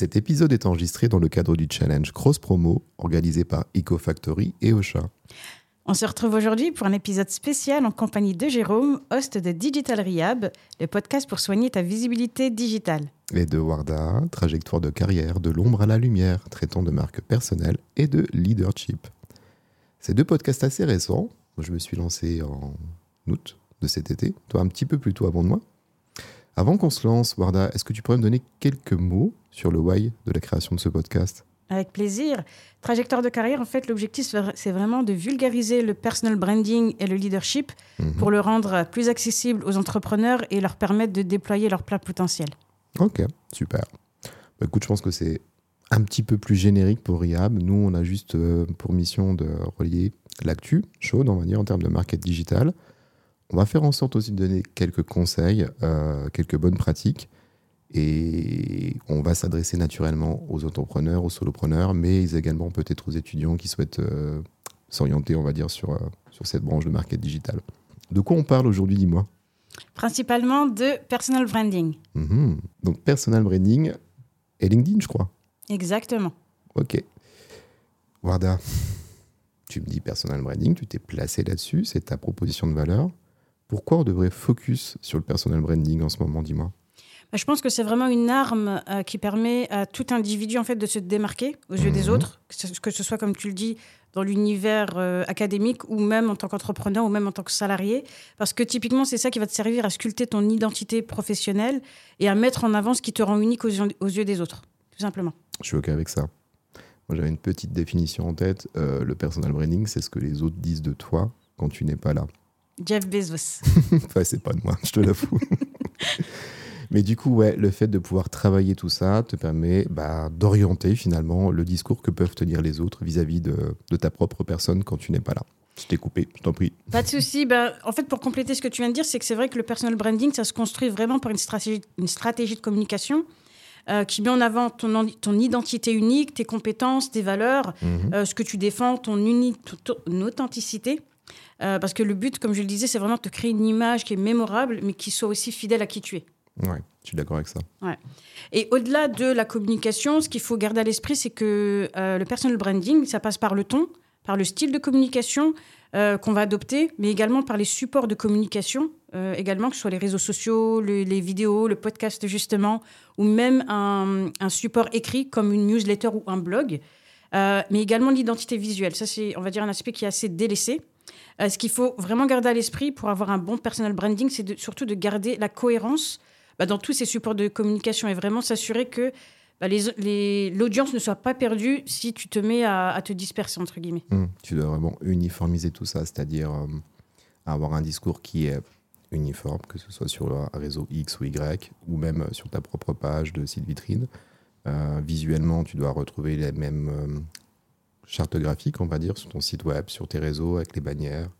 Cet épisode est enregistré dans le cadre du challenge Cross Promo organisé par EcoFactory et Ocha. On se retrouve aujourd'hui pour un épisode spécial en compagnie de Jérôme, host de Digital Rehab, le podcast pour soigner ta visibilité digitale. Et de Warda, trajectoire de carrière de l'ombre à la lumière, traitant de marque personnelle et de leadership. Ces deux podcasts assez récents, je me suis lancé en août de cet été, toi un petit peu plus tôt avant de moi. Avant qu'on se lance, Warda, est-ce que tu pourrais me donner quelques mots sur le why de la création de ce podcast? Avec plaisir. Trajectoire de carrière, en fait, l'objectif, c'est vraiment de vulgariser le personal branding et le leadership Mhm. pour le rendre plus accessible aux entrepreneurs et leur permettre de déployer leur plein potentiel. Ok, super. Bah, écoute, je pense que c'est un petit peu plus générique pour Rehab. Nous, on a juste euh, pour mission de relier l'actu chaude, on va dire, en termes de market digital. On va faire en sorte aussi de donner quelques conseils, euh, quelques bonnes pratiques. Et on va s'adresser naturellement aux entrepreneurs, aux solopreneurs, mais également peut-être aux étudiants qui souhaitent euh, s'orienter, on va dire, sur, euh, sur cette branche de market digital. De quoi on parle aujourd'hui, dis-moi? Principalement de personal branding. Mhm. Donc, personal branding et LinkedIn, je crois. Exactement. Ok. Warda, tu me dis personal branding, tu t'es placé là-dessus, c'est ta proposition de valeur. Pourquoi on devrait focus sur le personal branding en ce moment, dis-moi? Bah, Je pense que c'est vraiment une arme euh, qui permet à tout individu en fait de se démarquer aux yeux des Mhm. autres, que ce, soit comme tu le dis dans l'univers euh, académique ou même en tant qu'entrepreneur ou même en tant que salarié, parce que typiquement c'est ça qui va te servir à sculpter ton identité professionnelle et à mettre en avant ce qui te rend unique aux yeux, aux yeux des autres, tout simplement. Je suis OK avec ça. Moi, j'avais une petite définition en tête. Euh, le personal branding, c'est ce que les autres disent de toi quand tu n'es pas là. Jeff Bezos. enfin, c'est pas de moi, je te l'avoue. Mais du coup, ouais, le fait de pouvoir travailler tout ça te permet bah, d'orienter finalement le discours que peuvent tenir les autres vis-à-vis de, de ta propre personne quand tu n'es pas là. Je t'ai coupé, je t'en prie. Pas de souci. Ben, en fait, pour compléter ce que tu viens de dire, c'est que c'est vrai que le personal branding, ça se construit vraiment par une stratégie, une stratégie de communication euh, qui met en avant ton, en- ton identité unique, tes compétences, tes valeurs, Mhm. euh, ce que tu défends, ton, uni- ton- ton authenticité. Euh, parce que le but, comme je le disais, c'est vraiment de te créer une image qui est mémorable, mais qui soit aussi fidèle à qui tu es. Ouais, je suis d'accord avec ça. Et au-delà de la communication, ce qu'il faut garder à l'esprit, c'est que euh, le personal branding, ça passe par le ton, par le style de communication euh, qu'on va adopter, mais également par les supports de communication, euh, également, que ce soit les réseaux sociaux, le- les vidéos, le podcast justement, ou même un, un support écrit comme une newsletter ou un blog, mais également l'identité visuelle. Ça, c'est, on va dire, un aspect qui est assez délaissé. Euh, ce qu'il faut vraiment garder à l'esprit pour avoir un bon personal branding, c'est surtout de garder la cohérence bah, dans tous ces supports de communication et vraiment s'assurer que bah, l'audience ne soit pas perdue si tu te mets à, te disperser, entre guillemets. Hmm, Tu dois vraiment uniformiser tout ça, c'est-à-dire euh, avoir un discours qui est uniforme, que ce soit sur un réseau X ou Y, ou même sur ta propre page de site vitrine. Euh, visuellement, tu dois retrouver les mêmes chartes graphiques, on va dire, sur ton site web, sur tes réseaux, avec les bannières.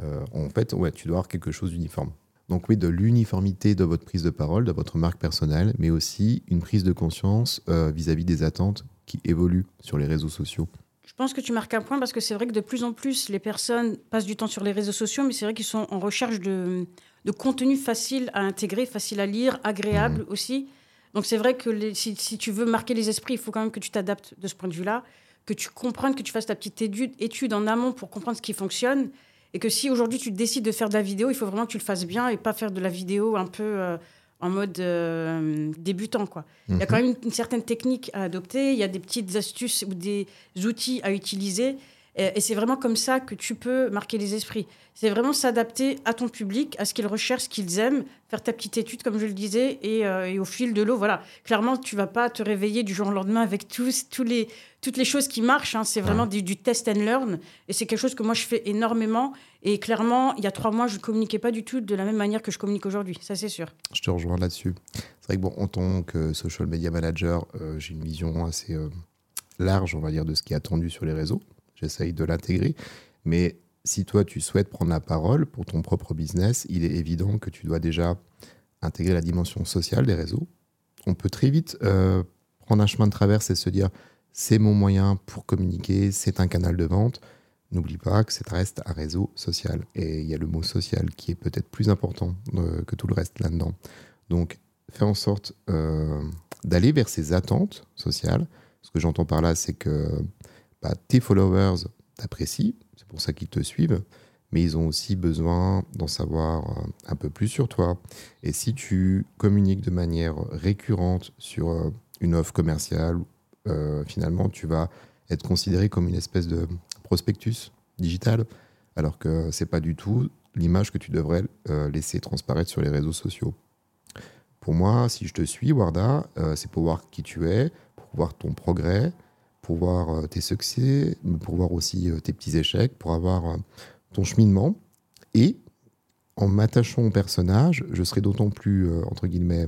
Euh, en fait, ouais, tu dois avoir quelque chose d'uniforme. Donc oui, de l'uniformité de votre prise de parole, de votre marque personnelle, mais aussi une prise de conscience euh, vis-à-vis des attentes qui évoluent sur les réseaux sociaux. Je pense que tu marques un point parce que c'est vrai que de plus en plus, les personnes passent du temps sur les réseaux sociaux, mais c'est vrai qu'ils sont en recherche de, de contenu facile à intégrer, facile à lire, agréable aussi. Donc c'est vrai que les- si, si tu veux marquer les esprits, il faut quand même que tu t'adaptes de ce point de vue-là, que tu comprennes, que tu fasses ta petite étude, étude en amont pour comprendre ce qui fonctionne. Et que si aujourd'hui tu décides de faire de la vidéo, il faut vraiment que tu le fasses bien et pas faire de la vidéo un peu euh, en mode euh, débutant. Quoi. Il y a quand même une, une certaine technique à adopter, il y a des petites astuces ou des outils à utiliser. Et, et c'est vraiment comme ça que tu peux marquer les esprits. C'est vraiment s'adapter à ton public, à ce qu'ils recherchent, ce qu'ils aiment, faire ta petite étude, comme je le disais, et, euh, et au fil de l'eau, voilà. Clairement, tu vas pas te réveiller du jour au lendemain avec tous, tous les, toutes les choses qui marchent. hein. C'est vraiment du, du test and learn. Et c'est quelque chose que moi, je fais énormément. Et clairement, il y a trois mois, je ne communiquais pas du tout de la même manière que je communique aujourd'hui. Ça, c'est sûr. Je te rejoins là-dessus. C'est vrai que bon, en tant que social media manager, euh, j'ai une vision assez euh, large, on va dire, de ce qui est attendu sur les réseaux. J'essaye de l'intégrer. Mais si toi, tu souhaites prendre la parole pour ton propre business, il est évident que tu dois déjà intégrer la dimension sociale des réseaux. On peut très vite euh, prendre un chemin de traverse et se dire, c'est mon moyen pour communiquer, c'est un canal de vente. N'oublie pas que ça reste un réseau social. Et il y a le mot social qui est peut-être plus important euh, que tout le reste là-dedans. Donc, fais en sorte, euh, d'aller vers ces attentes sociales. Ce que j'entends par là, c'est que tes followers t'apprécient, c'est pour ça qu'ils te suivent, mais ils ont aussi besoin d'en savoir euh, un peu plus sur toi. Et si tu communiques de manière récurrente sur euh, une offre commerciale, euh, finalement, tu vas être considéré comme une espèce de prospectus digital, alors que c'est pas du tout l'image que tu devrais laisser transparaître sur les réseaux sociaux. Pour moi, si je te suis, Warda, c'est pour voir qui tu es, pour voir ton progrès, pour voir tes succès, pour voir aussi tes petits échecs, pour avoir ton cheminement. Et en m'attachant au personnage, je serai d'autant plus, euh, entre guillemets,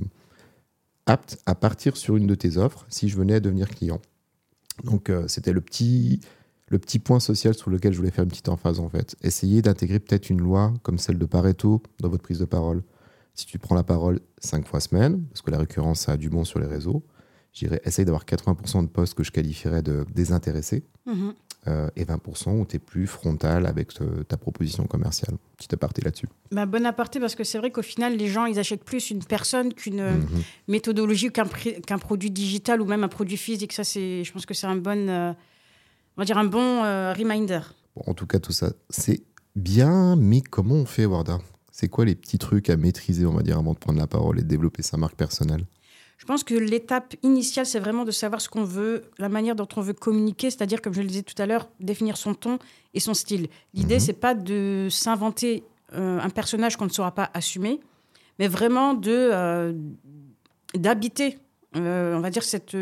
apte à partir sur une de tes offres si je venais à devenir client. Donc euh, c'était le petit, le petit point social sur lequel je voulais faire une petite emphase en fait. Essayez d'intégrer peut-être une loi comme celle de Pareto dans votre prise de parole. Si tu prends la parole cinq fois semaine, parce que la récurrence a du bon sur les réseaux, j'irais essaye d'avoir 80% de postes que je qualifierais de désintéressés. Mhm. Euh, et 20% où tu es plus frontal avec ta proposition commerciale. Petit aparté là-dessus. Bah, bon aparté parce que c'est vrai qu'au final, les gens, ils achètent plus une personne qu'une euh, mhm. méthodologie, qu'un, produit digital ou même un produit physique. Ça, c'est, je pense que c'est un bon, euh, on va dire un bon reminder. en tout cas, tout ça, c'est bien, mais comment on fait, Warda? C'est quoi les petits trucs à maîtriser, on va dire, avant de prendre la parole et de développer sa marque personnelle? Je pense que l'étape initiale, c'est vraiment de savoir ce qu'on veut, la manière dont on veut communiquer, c'est-à-dire, comme je le disais tout à l'heure, définir son ton et son style. L'idée, ce mhm. c'est pas de s'inventer euh, un personnage qu'on ne saura pas assumer, mais vraiment de euh, d'habiter, euh, on va dire cette,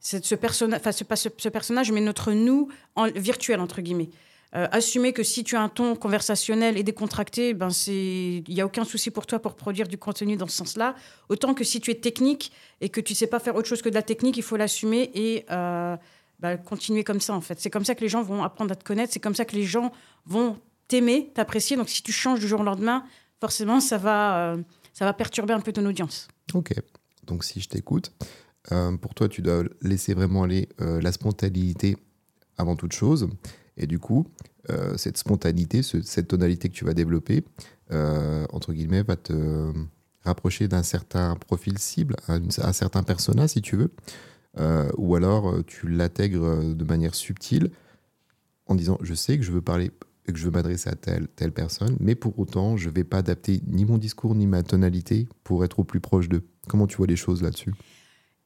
cette ce personnage, enfin ce, ce, ce, personnage, mais notre nous en, virtuel entre guillemets. Euh, assumer que si tu as un ton conversationnel et décontracté, ben il n'y a aucun souci pour toi pour produire du contenu dans ce sens-là. Autant que si tu es technique et que tu sais pas faire autre chose que de la technique, il faut l'assumer et euh, ben, continuer comme ça en fait. C'est comme ça que les gens vont apprendre à te connaître, c'est comme ça que les gens vont t'aimer, t'apprécier. Donc si tu changes du jour au lendemain, forcément ça va, euh, ça va perturber un peu ton audience. Ok, donc si je t'écoute, pour toi tu dois laisser vraiment aller la spontanéité avant toute chose. Et du coup, euh, cette spontanéité, cette tonalité que tu vas développer, euh, entre guillemets, va te rapprocher d'un certain profil cible, un, certain persona, si tu veux. Euh, ou alors, tu l'intègres de manière subtile en disant Je sais que je veux parler et que je veux m'adresser à telle, telle personne, mais pour autant, je ne vais pas adapter ni mon discours ni ma tonalité pour être au plus proche d'eux. Comment tu vois les choses là-dessus?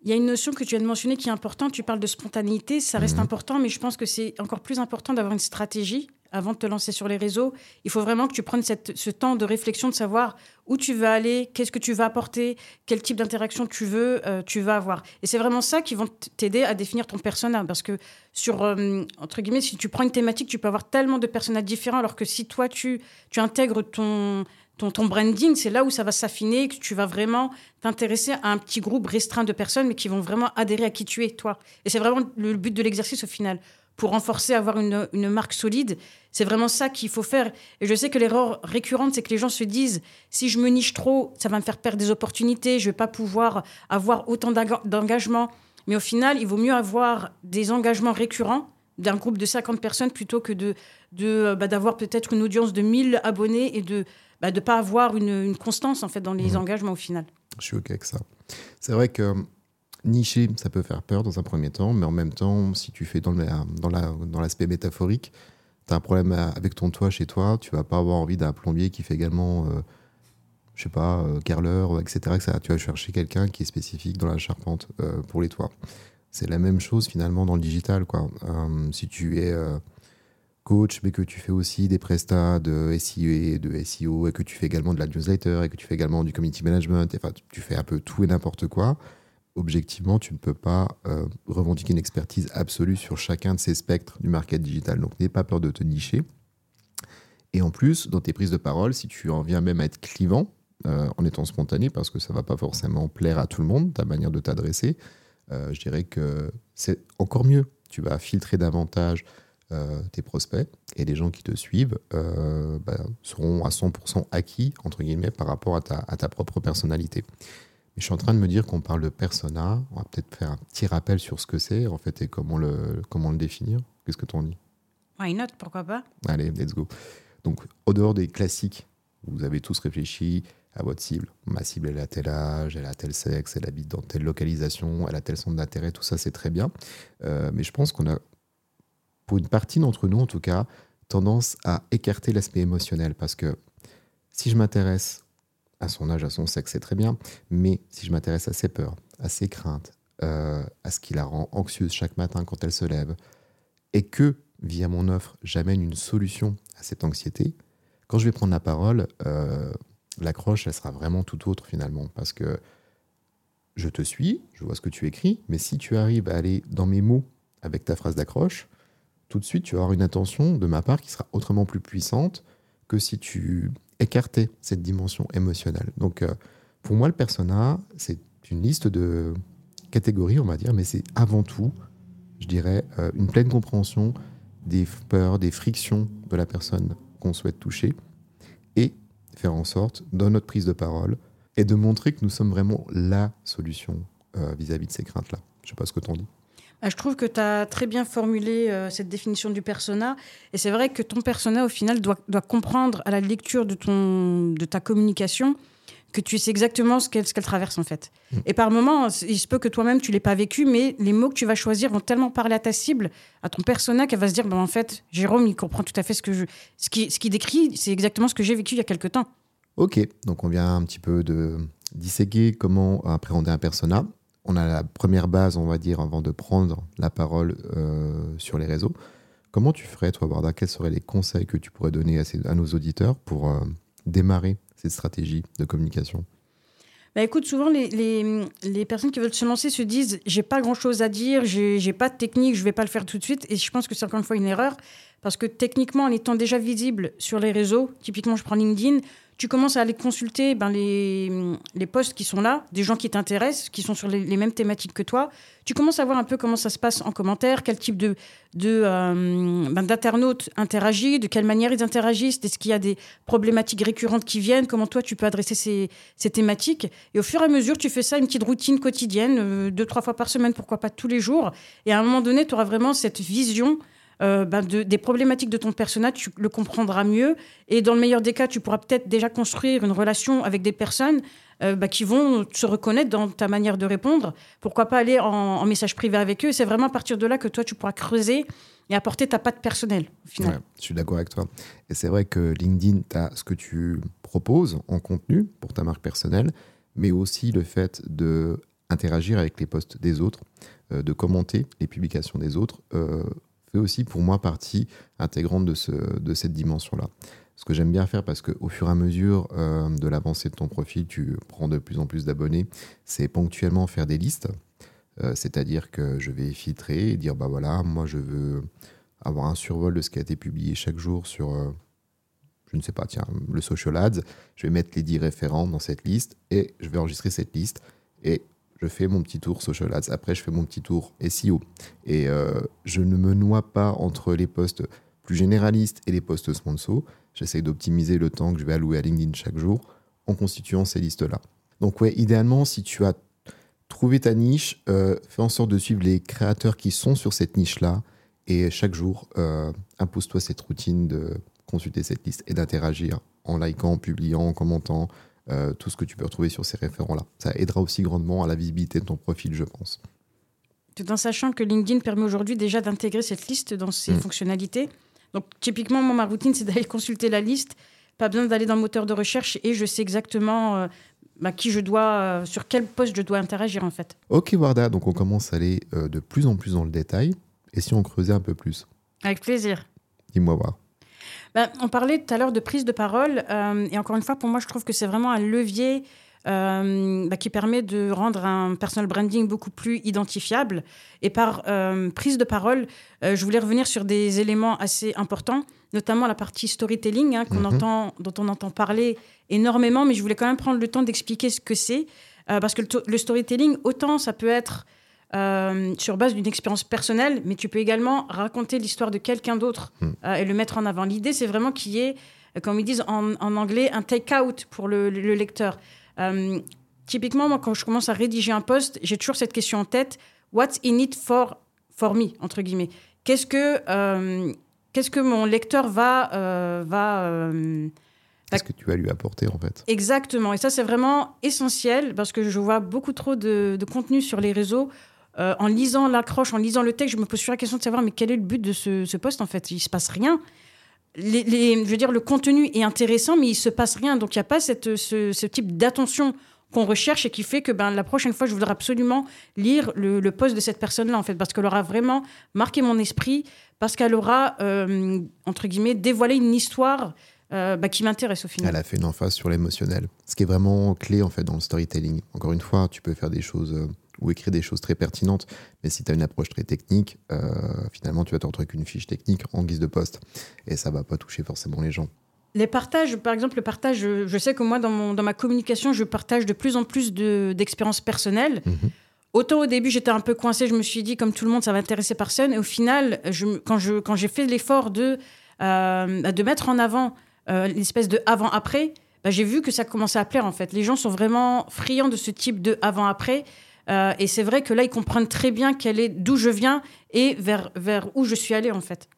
Il y a une notion que tu viens de mentionner qui est importante. Tu parles de spontanéité, ça reste mhm. important, mais je pense que c'est encore plus important d'avoir une stratégie avant de te lancer sur les réseaux. Il faut vraiment que tu prennes ce temps de réflexion, de savoir où tu veux aller, qu'est-ce que tu vas apporter, quel type d'interaction tu veux, euh, tu vas avoir. Et c'est vraiment ça qui va t'aider à définir ton persona, parce que sur euh, entre guillemets, si tu prends une thématique, tu peux avoir tellement de personnages différents, alors que si toi tu tu intègres ton ton, branding, c'est là où ça va s'affiner, que tu vas vraiment t'intéresser à un petit groupe restreint de personnes, mais qui vont vraiment adhérer à qui tu es, toi. Et c'est vraiment le but de l'exercice au final. Pour renforcer, avoir une, marque solide, c'est vraiment ça qu'il faut faire. Et je sais que l'erreur récurrente, c'est que les gens se disent si je me niche trop, ça va me faire perdre des opportunités, je vais pas pouvoir avoir autant d'engagement. Mais au final, il vaut mieux avoir des engagements récurrents d'un groupe de 50 personnes plutôt que de, bah, d'avoir peut-être une audience de 1000 abonnés et de bah, de ne pas avoir une, constance en fait dans les mmh. engagements au final. Je suis OK avec ça. C'est vrai que nicher, ça peut faire peur dans un premier temps, mais en même temps, si tu fais dans, dans, la, dans l'aspect métaphorique, tu as un problème avec ton toit chez toi, tu vas pas avoir envie d'un plombier qui fait également, euh, je sais pas, euh, carreleur, etc., Tu vas chercher quelqu'un qui est spécifique dans la charpente euh, pour les toits. C'est la même chose finalement dans le digital. Quoi. Euh, si tu es coach, mais que tu fais aussi des prestats de et de SEO, et que tu fais également de la newsletter, et que tu fais également du community management, enfin, tu fais un peu tout et n'importe quoi, objectivement, tu ne peux pas euh, revendiquer une expertise absolue sur chacun de ces spectres du market digital. Donc, n'aie pas peur de te nicher. Et en plus, dans tes prises de parole, si tu en viens même à être clivant, euh, en étant spontané, parce que ça va pas forcément plaire à tout le monde, ta manière de t'adresser, euh, je dirais que c'est encore mieux. Tu vas filtrer davantage euh, tes prospects et les gens qui te suivent euh, bah, seront à 100% acquis, entre guillemets, par rapport à ta, à ta propre personnalité. Mais je suis en train de me dire qu'on parle de persona. On va peut-être faire un petit rappel sur ce que c'est, en fait, et comment le, comment le définir. Qu'est-ce que tu en dis? Why not? Pourquoi pas? Allez, let's go. Donc, au dehors des classiques, vous avez tous réfléchi à votre cible. Ma cible, elle a tel âge, elle a tel sexe, elle habite dans telle localisation, elle a tel centre d'intérêt, tout ça, c'est très bien. Euh, mais je pense qu'on a, pour une partie d'entre nous en tout cas, tendance à écarter l'aspect émotionnel. Parce que si je m'intéresse à son âge, à son sexe, c'est très bien, mais si je m'intéresse à ses peurs, à ses craintes, euh, à ce qui la rend anxieuse chaque matin quand elle se lève, et que, via mon offre, j'amène une solution à cette anxiété, quand je vais prendre la parole, euh, l'accroche, elle sera vraiment tout autre finalement, parce que je te suis, je vois ce que tu écris, mais si tu arrives à aller dans mes mots avec ta phrase d'accroche, tout de suite, tu vas avoir une attention de ma part qui sera autrement plus puissante que si tu écartais cette dimension émotionnelle. Donc, euh, pour moi, le persona, c'est une liste de catégories, on va dire, mais c'est avant tout, je dirais, euh, une pleine compréhension des peurs, des frictions de la personne qu'on souhaite toucher et faire en sorte, dans notre prise de parole, et de montrer que nous sommes vraiment la solution euh, vis-à-vis de ces craintes-là. Je ne sais pas ce que tu en dis. Bah, je trouve que tu as très bien formulé euh, cette définition du persona. Et c'est vrai que ton persona, au final, doit, doit, comprendre à la lecture de, ton, de ta communication que tu sais exactement ce qu'elle traverse, en fait. Mm. Et par moments, il se peut que toi-même, tu l'aies pas vécu, mais les mots que tu vas choisir vont tellement parler à ta cible, à ton persona, qu'elle va se dire, bah, en fait, Jérôme, il comprend tout à fait ce que je... Ce qui, ce qui décrit, c'est exactement ce que j'ai vécu il y a quelque temps. Ok, donc on vient un petit peu de disséquer comment appréhender un persona on a la première base, on va dire, avant de prendre la parole euh, sur les réseaux. Comment tu ferais, toi, Barda? Quels seraient les conseils que tu pourrais donner à, nos auditeurs pour euh, démarrer cette stratégie de communication? Bah écoute, souvent les, les, personnes qui veulent se lancer se disent j'ai pas grand chose à dire, j'ai pas de technique, je vais pas le faire tout de suite. Et je pense que c'est encore une fois une erreur parce que techniquement, en étant déjà visible sur les réseaux, typiquement je prends LinkedIn, tu commences à aller consulter ben, les, les posts qui sont là, des gens qui t'intéressent, qui sont sur les, mêmes thématiques que toi. Tu commences à voir un peu comment ça se passe en commentaire, quel type de, euh, ben, d'internautes interagissent, de quelle manière ils interagissent, est-ce qu'il y a des problématiques récurrentes qui viennent, comment toi tu peux adresser ces, ces thématiques. Et au fur et à mesure, tu fais ça une petite routine quotidienne, euh, deux, trois fois par semaine, pourquoi pas tous les jours. Et à un moment donné, tu auras vraiment cette vision euh, ben, des problématiques de ton personnage, tu le comprendras mieux. Et dans le meilleur des cas, tu pourras peut-être déjà construire une relation avec des personnes euh, ben, qui vont se reconnaître dans ta manière de répondre. Pourquoi pas aller en, message privé avec eux C'est vraiment à partir de là que toi, tu pourras creuser et apporter ta patte personnelle. Au je suis d'accord avec toi. Et c'est vrai que LinkedIn, tu as ce que tu proposes en contenu pour ta marque personnelle, mais aussi le fait de interagir avec les posts des autres, euh, de commenter les publications des autres fait aussi pour moi partie intégrante de, ce, de cette dimension-là. Ce que j'aime bien faire, parce qu'au fur et à mesure euh, de l'avancée de ton profil, tu prends de plus en plus d'abonnés, c'est ponctuellement faire des listes. Euh, c'est-à-dire que je vais filtrer et dire, bah voilà, moi je veux avoir un survol de ce qui a été publié chaque jour sur, euh, je ne sais pas, tiens, le social ads. Je vais mettre les 10 référents dans cette liste et je vais enregistrer cette liste. Et je fais mon petit tour social ads. Après, je fais mon petit tour SEO. Et euh, je ne me noie pas entre les postes plus généralistes et les postes sponsors. J'essaye d'optimiser le temps que je vais allouer à LinkedIn chaque jour en constituant ces listes-là. Donc, ouais, idéalement, si tu as trouvé ta niche, euh, fais en sorte de suivre les créateurs qui sont sur cette niche-là. Et chaque jour, euh, impose-toi cette routine de consulter cette liste et d'interagir en likant, en publiant, en commentant, euh, tout ce que tu peux retrouver sur ces référents-là. Ça aidera aussi grandement à la visibilité de ton profil, je pense. Tout en sachant que LinkedIn permet aujourd'hui déjà d'intégrer cette liste dans ses mm. fonctionnalités. Donc, typiquement, moi, ma routine, c'est d'aller consulter la liste. Pas besoin d'aller dans le moteur de recherche et je sais exactement euh, bah, qui je dois, euh, sur quel poste je dois interagir, en fait. Ok, Warda, donc on commence à aller de plus en plus dans le détail. Et si on creusait un peu plus? Avec plaisir. Dis-moi voir. Ben, on parlait tout à l'heure de prise de parole. Euh, et encore une fois, pour moi, je trouve que c'est vraiment un levier euh, bah, qui permet de rendre un personal branding beaucoup plus identifiable. Et par euh, prise de parole, je voulais revenir sur des éléments assez importants, notamment la partie storytelling hein, qu'on mhm. entend, dont on entend parler énormément, mais je voulais quand même prendre le temps d'expliquer ce que c'est. parce que le, storytelling, autant ça peut être euh, sur base d'une expérience personnelle, mais tu peux également raconter l'histoire de quelqu'un d'autre hmm. euh, et le mettre en avant. L'idée, c'est vraiment qu'il y ait, euh, comme ils disent en, anglais, un take-out pour le, lecteur. typiquement, moi, quand je commence à rédiger un post, j'ai toujours cette question en tête What's in it for, for me entre guillemets Qu'est-ce que, qu'est-ce que mon lecteur va, va Qu'est-ce que tu vas lui apporter en fait? Exactement. Et ça, c'est vraiment essentiel parce que je vois beaucoup trop de, contenu sur les réseaux. Euh, en lisant l'accroche, en lisant le texte, je me pose sur la question de savoir mais quel est le but de ce, ce poste en fait? Il se passe rien. Je veux dire, le contenu est intéressant, mais il se passe rien. Donc il n'y a pas ce, type d'attention qu'on recherche et qui fait que ben, la prochaine fois, je voudrais absolument lire le, le poste de cette personne-là, en fait, parce qu'elle aura vraiment marqué mon esprit, parce qu'elle aura, euh, entre guillemets, dévoilé une histoire euh, bah, qui m'intéresse au final. Elle a fait une emphase sur l'émotionnel, ce qui est vraiment clé en fait dans le storytelling. Encore une fois, tu peux faire des choses ou écrire des choses très pertinentes, mais si tu as une approche très technique, euh, finalement tu vas te retrouver avec une fiche technique en guise de poste et ça va pas toucher forcément les gens. Les partages, par exemple, le partage, je, sais que moi, dans, mon, dans, ma communication, je partage de plus en plus d'expériences personnelles. Mhm. Autant au début, j'étais un peu coincée, je me suis dit, comme tout le monde, ça va intéresser personne. Et au final, je, quand j'ai quand fait l'effort de, de mettre en avant euh, l'espèce de avant-après, bah, j'ai vu que ça commençait à plaire en fait. Les gens sont vraiment friands de ce type de avant-après. Euh, et c'est vrai que là, ils comprennent très bien quelle est d'où je viens et vers, vers où je suis allé en fait.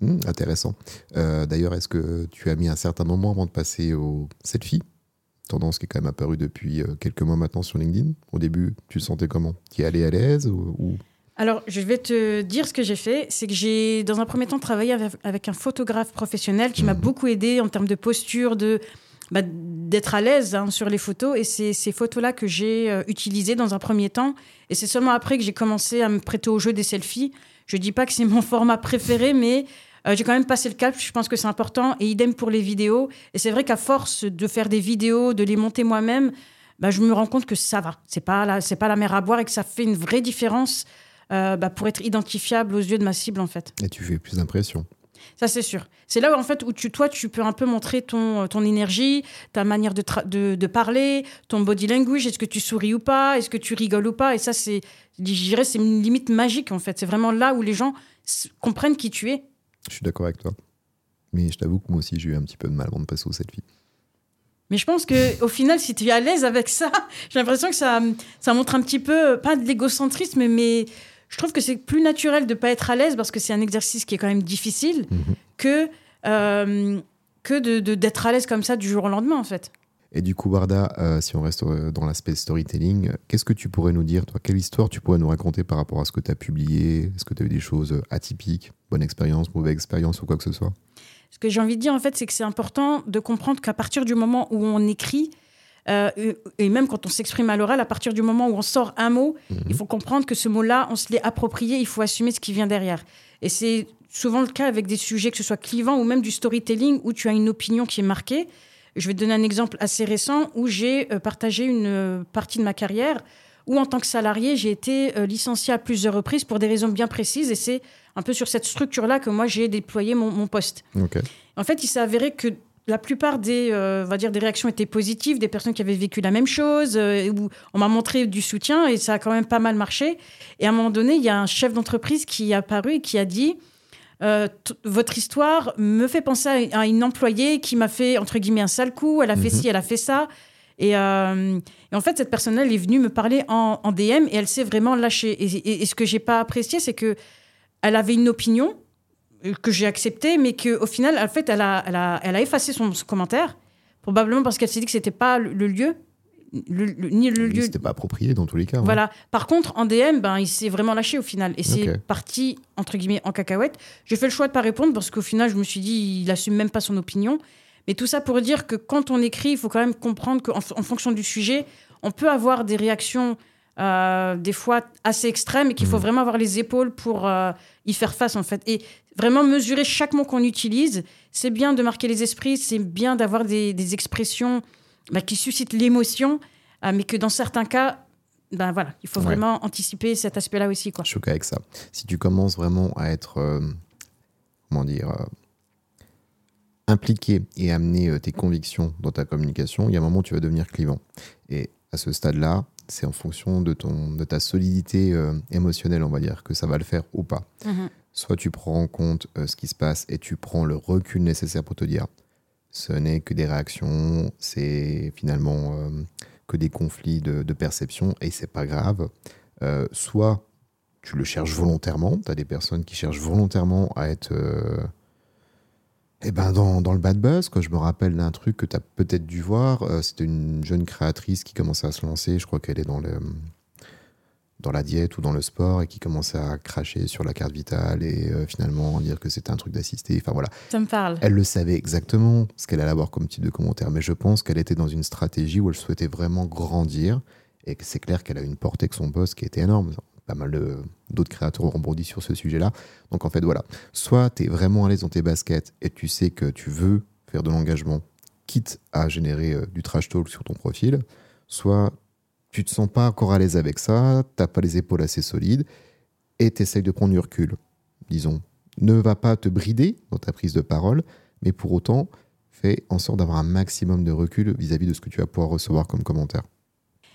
Hmm, intéressant. Euh, d'ailleurs, est-ce que tu as mis un certain moment avant de passer au selfie? Tendance qui est quand même apparue depuis quelques mois maintenant sur LinkedIn. Au début, tu sentais comment? Tu es allé à l'aise ou, alors, je vais te dire ce que j'ai fait. C'est que j'ai, dans un premier temps, travaillé avec, un photographe professionnel qui m'a mhm. beaucoup aidé en termes de posture, de bah, d'être à l'aise hein, sur les photos. Et c'est ces photos-là que j'ai euh, utilisées dans un premier temps. Et c'est seulement après que j'ai commencé à me prêter au jeu des selfies. Je dis pas que c'est mon format préféré, mais euh, j'ai quand même passé le cap. Je pense que c'est important. Et idem pour les vidéos. Et c'est vrai qu'à force de faire des vidéos, de les monter moi-même, bah, je me rends compte que ça va. C'est pas c'est pas la mer à boire et que ça fait une vraie différence euh, bah, pour être identifiable aux yeux de ma cible, en fait. Et tu fais plus d'impression. Ça, c'est sûr. C'est là où, en fait, où tu, toi, tu peux un peu montrer ton, ton énergie, ta manière de, de, de, parler, ton body language. Est-ce que tu souris ou pas Est-ce que tu rigoles ou pas Et ça, c'est, je dirais, c'est une limite magique, en fait. C'est vraiment là où les gens comprennent qui tu es. Je suis d'accord avec toi. Mais je t'avoue que moi aussi, j'ai eu un petit peu de mal avant de passer au selfie. Mais je pense que au final, si tu es à l'aise avec ça, j'ai l'impression que ça, ça montre un petit peu, pas de l'égocentrisme, mais je trouve que c'est plus naturel de ne pas être à l'aise parce que c'est un exercice qui est quand même difficile mhm. que, euh, que d'être à l'aise comme ça du jour au lendemain, en fait. Et du coup, Barda, euh, si on reste euh, dans l'aspect storytelling, qu'est-ce que tu pourrais nous dire, toi? Quelle histoire tu pourrais nous raconter par rapport à ce que tu as publié? Est-ce que tu as eu des choses atypiques, bonne expérience, mauvaise expérience ou quoi que ce soit? Ce que j'ai envie de dire, en fait, c'est que c'est important de comprendre qu'à partir du moment où on écrit, euh, et même quand on s'exprime à l'oral, à partir du moment où on sort un mot, mhm. il faut comprendre que ce mot-là, on se l'est approprié, il faut assumer ce qui vient derrière. Et c'est souvent le cas avec des sujets, que ce soit clivant ou même du storytelling, où tu as une opinion qui est marquée. Je vais te donner un exemple assez récent où j'ai euh, partagé une euh, partie de ma carrière où en tant que salarié, j'ai été licencié à plusieurs reprises pour des raisons bien précises. Et c'est un peu sur cette structure-là que moi, j'ai déployé mon, mon poste. En fait, il s'est avéré que la plupart des, euh, va dire, des réactions étaient positives, des personnes qui avaient vécu la même chose, euh, où on m'a montré du soutien et ça a quand même pas mal marché. Et à un moment donné, il y a un chef d'entreprise qui est apparu et qui a dit euh, Votre histoire me fait penser à une employée qui m'a fait, entre guillemets, un sale coup, elle a fait mhm. ci, elle a fait ça. Et, en fait, cette personne-là, elle est venue me parler en, DM et elle s'est vraiment lâchée. Et, et ce que j'ai pas apprécié, c'est que elle avait une opinion, que j'ai accepté, mais qu'au final, en fait, elle a, elle a, elle a effacé son, commentaire, probablement parce qu'elle s'est dit que c'était pas le, lieu. ni le lieu. C'était pas approprié dans tous les cas. Voilà. Par contre, en DM, ben, il s'est vraiment lâché au final. Et c'est parti, entre guillemets, en cacahuète. J'ai fait le choix de pas répondre parce qu'au final, je me suis dit, il assume même pas son opinion. Mais tout ça pour dire que quand on écrit, il faut quand même comprendre qu'en en fonction du sujet, on peut avoir des réactions euh, des fois assez extrêmes et qu'il faut mmh. vraiment avoir les épaules pour euh, y faire face en fait. Et vraiment mesurer chaque mot qu'on utilise. C'est bien de marquer les esprits, c'est bien d'avoir des, expressions bah, qui suscitent l'émotion, euh, mais que dans certains cas, ben voilà, il faut vraiment anticiper cet aspect-là aussi. Quoi. Je suis avec ça. Si tu commences vraiment à être, comment dire, impliqué et amener tes convictions dans ta communication, il y a un moment où tu vas devenir clivant. Et à ce stade-là, c'est en fonction de, ton, de ta solidité émotionnelle, on va dire, que ça va le faire ou pas. Mm-hmm soit tu prends en compte euh, ce qui se passe et tu prends le recul nécessaire pour te dire ce n'est que des réactions, c'est finalement euh, que des conflits de, perception et c'est pas grave. Euh, soit tu le cherches volontairement, tu as des personnes qui cherchent volontairement à être Eh ben dans, dans, le bad buzz, quoi, je me rappelle d'un truc que tu as peut-être dû voir. Euh, c'était une jeune créatrice qui commençait à se lancer. Je crois qu'elle est dans, le, dans la diète ou dans le sport et qui commençait à cracher sur la carte vitale et euh, finalement dire que c'était un truc d'assister. Enfin voilà. Ça me parle. Elle le savait exactement ce qu'elle allait avoir comme type de commentaire. Mais je pense qu'elle était dans une stratégie où elle souhaitait vraiment grandir et que c'est clair qu'elle a une portée avec son boss qui était énorme pas mal d'autres créateurs ont rebondi sur ce sujet-là. Donc en fait, voilà, soit tu es vraiment à l'aise dans tes baskets et tu sais que tu veux faire de l'engagement, quitte à générer euh, du trash talk sur ton profil, soit tu te sens pas encore à l'aise avec ça, t'as pas les épaules assez solides et tu essayes de prendre du recul. Disons, ne va pas te brider dans ta prise de parole, mais pour autant, fais en sorte d'avoir un maximum de recul vis à -vis de ce que tu vas pouvoir recevoir comme commentaire.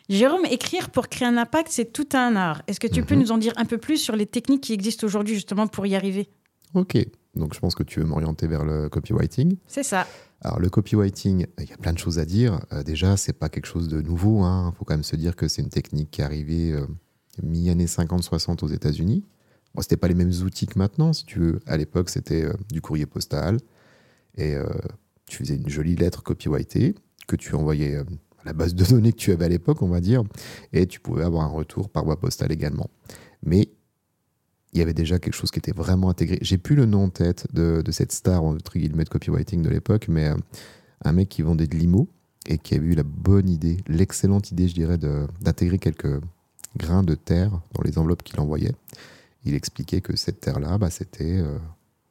Jérôme, écrire pour créer un impact, c'est tout un art. Est-ce que tu peux mhm. nous en dire un peu plus sur les techniques qui existent aujourd'hui justement pour y arriver? Ok, donc je pense que tu veux m'orienter vers le copywriting. C'est ça. Alors le copywriting, il y a plein de choses à dire. Euh, déjà, c'est pas quelque chose de nouveau. Il hein. faut quand même se dire que c'est une technique qui est arrivée euh, mi-année 50-60 aux États-Unis. Bon, c'était pas les mêmes outils que maintenant, si tu veux. À l'époque, c'était euh, du courrier postal et tu faisais une jolie lettre copyrightée que tu envoyais la base de données que tu avais à l'époque, on va dire, et tu pouvais avoir un retour par voie postale également. Mais il y avait déjà quelque chose qui était vraiment intégré. J'ai plus le nom en tête de, cette star, entre guillemets, de copywriting de l'époque, mais euh, un mec qui vendait de l'IMO et qui avait eu la bonne idée, l'excellente idée, je dirais, d'intégrer quelques grains de terre dans les enveloppes qu'il envoyait. Il expliquait que cette terre-là, bah, c'était euh,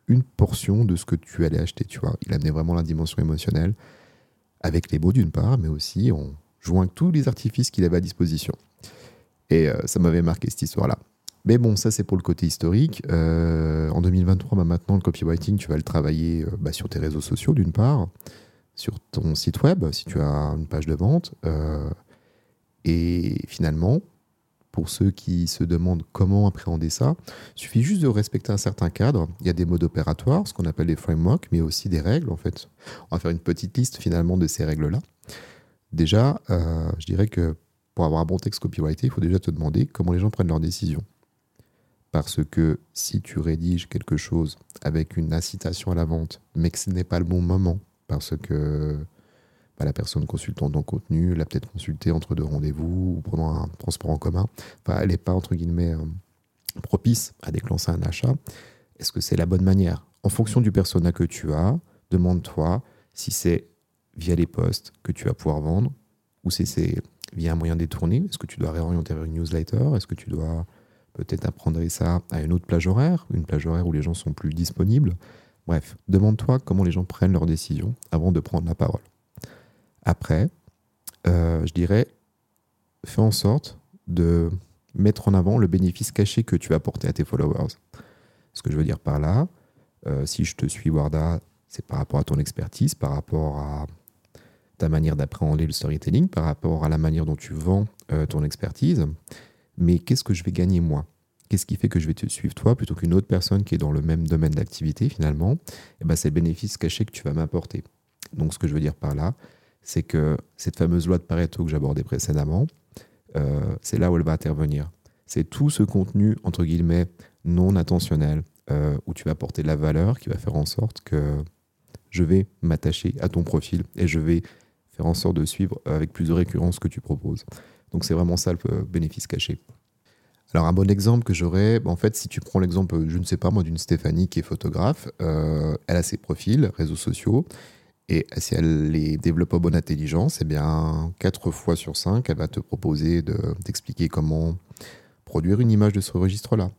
une portion de ce que tu allais acheter, tu vois. Il amenait vraiment la dimension émotionnelle avec les mots d'une part, mais aussi jouant avec tous les artifices qu'il avait à disposition. Et euh, ça m'avait marqué cette histoire-là. Mais bon, ça c'est pour le côté historique. Euh, en 2023, bah, maintenant, le copywriting, tu vas le travailler euh, bah, sur tes réseaux sociaux d'une part, sur ton site web, si tu as une page de vente. et finalement, pour ceux qui se demandent comment appréhender ça, il suffit juste de respecter un certain cadre. Il y a des modes opératoires, ce qu'on appelle des frameworks, mais aussi des règles en fait. On va faire une petite liste finalement de ces règles-là. Déjà, euh, je dirais que pour avoir un bon texte copyrighté, il faut déjà te demander comment les gens prennent leurs décisions. Parce que si tu rédiges quelque chose avec une incitation à la vente, mais que ce n'est pas le bon moment, parce que la personne consultant ton contenu l'a peut-être consulté entre deux rendez-vous ou pendant un transport en commun. Enfin, elle n'est pas, entre guillemets, euh, propice à déclencher un achat. Est-ce que c'est la bonne manière? En fonction du persona que tu as, demande-toi si c'est via les posts que tu vas pouvoir vendre ou si c'est via un moyen détourné. Est-ce que tu dois réorienter vers une newsletter? Est-ce que tu dois peut-être apprendre ça à une autre plage horaire, une plage horaire où les gens sont plus disponibles? Bref, demande-toi comment les gens prennent leurs décisions avant de prendre la parole. Après, euh, je dirais, fais en sorte de mettre en avant le bénéfice caché que tu vas apporter à tes followers. Ce que je veux dire par là, euh, si je te suis Warda, c'est par rapport à ton expertise, par rapport à ta manière d'appréhender le storytelling, par rapport à la manière dont tu vends euh, ton expertise. Mais qu'est-ce que je vais gagner moi? Qu'est-ce qui fait que je vais te suivre toi plutôt qu'une autre personne qui est dans le même domaine d'activité finalement? Eh ben, C'est le bénéfice caché que tu vas m'apporter. Donc ce que je veux dire par là, c'est que cette fameuse loi de Pareto que j'abordais précédemment, euh, c'est là où elle va intervenir. C'est tout ce contenu, entre guillemets, non intentionnel, euh, où tu vas apporter de la valeur qui va faire en sorte que je vais m'attacher à ton profil et je vais faire en sorte de suivre avec plus de récurrence ce que tu proposes. Donc c'est vraiment ça le bénéfice caché. Alors un bon exemple que j'aurais, en fait, si tu prends l'exemple, je ne sais pas moi, d'une Stéphanie qui est photographe, euh, elle a ses profils, réseaux sociaux, et si elle les développe en bonne intelligence, eh bien, 4 fois sur 5, elle va te proposer d'expliquer comment produire une image de ce registre-là,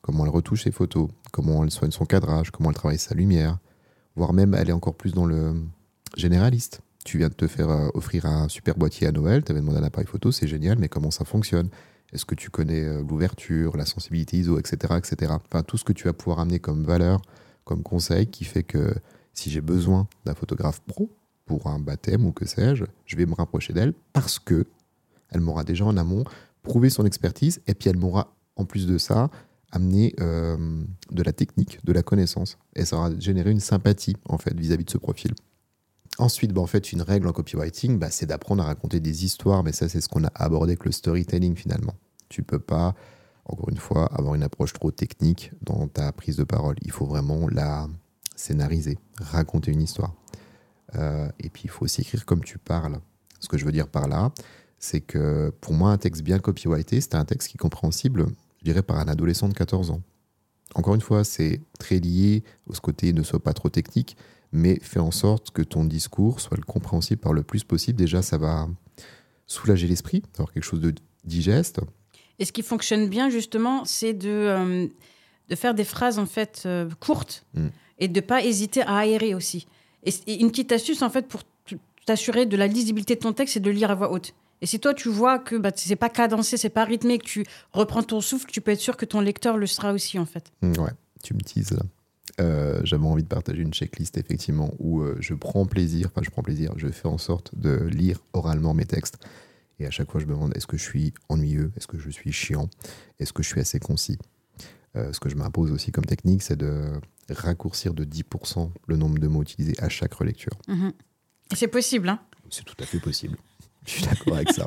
comment elle retouche ses photos, comment elle soigne son cadrage, comment elle travaille sa lumière, voire même elle est encore plus dans le généraliste. Tu viens de te faire euh, offrir un super boîtier à Noël, tu avais demandé un appareil photo, c'est génial, mais comment ça fonctionne? Est-ce que tu connais euh, l'ouverture, la sensibilité ISO, etc., etc. Enfin, tout ce que tu vas pouvoir amener comme valeur, comme conseil, qui fait que si j'ai besoin d'un photographe pro pour un baptême ou que sais-je, je vais me rapprocher d'elle parce que elle m'aura déjà en amont prouvé son expertise et puis elle m'aura en plus de ça amené euh, de la technique, de la connaissance et ça aura généré une sympathie en fait vis-à-vis de ce profil. Ensuite, bah, en fait, une règle en copywriting, bah, c'est d'apprendre à raconter des histoires, mais ça, c'est ce qu'on a abordé avec le storytelling finalement. Tu peux pas, encore une fois, avoir une approche trop technique dans ta prise de parole. Il faut vraiment la, scénariser, raconter une histoire. Euh, et puis, il faut aussi écrire comme tu parles. Ce que je veux dire par là, c'est que pour moi, un texte bien copyrighté, c'est un texte qui est compréhensible, je dirais, par un adolescent de 14 ans. Encore une fois, c'est très lié au côté ne soit pas trop technique, mais fais en sorte que ton discours soit compréhensible par le plus possible. Déjà, ça va soulager l'esprit, avoir quelque chose de digeste. Et ce qui fonctionne bien, justement, c'est de, euh, de faire des phrases en fait euh, courtes mm. Et de pas hésiter à aérer aussi. Et, une petite astuce, en fait, pour t'assurer de la lisibilité de ton texte, c'est de lire à voix haute. Et si toi, tu vois que bah, c'est pas cadencé, c'est pas rythmé, que tu reprends ton souffle, tu peux être sûr que ton lecteur le sera aussi, en fait. Mm, ouais, tu me dises là. Euh, j'avais envie de partager une checklist effectivement où euh, je prends plaisir, enfin je prends plaisir, je fais en sorte de lire oralement mes textes. Et à chaque fois, je me demande est-ce que je suis ennuyeux, est-ce que je suis chiant, est-ce que je suis assez concis? Euh, ce que je m'impose aussi comme technique, c'est de raccourcir de 10% le nombre de mots utilisés à chaque relecture. Mhm. Et c'est possible, hein C'est tout à fait possible. Je suis d'accord avec ça.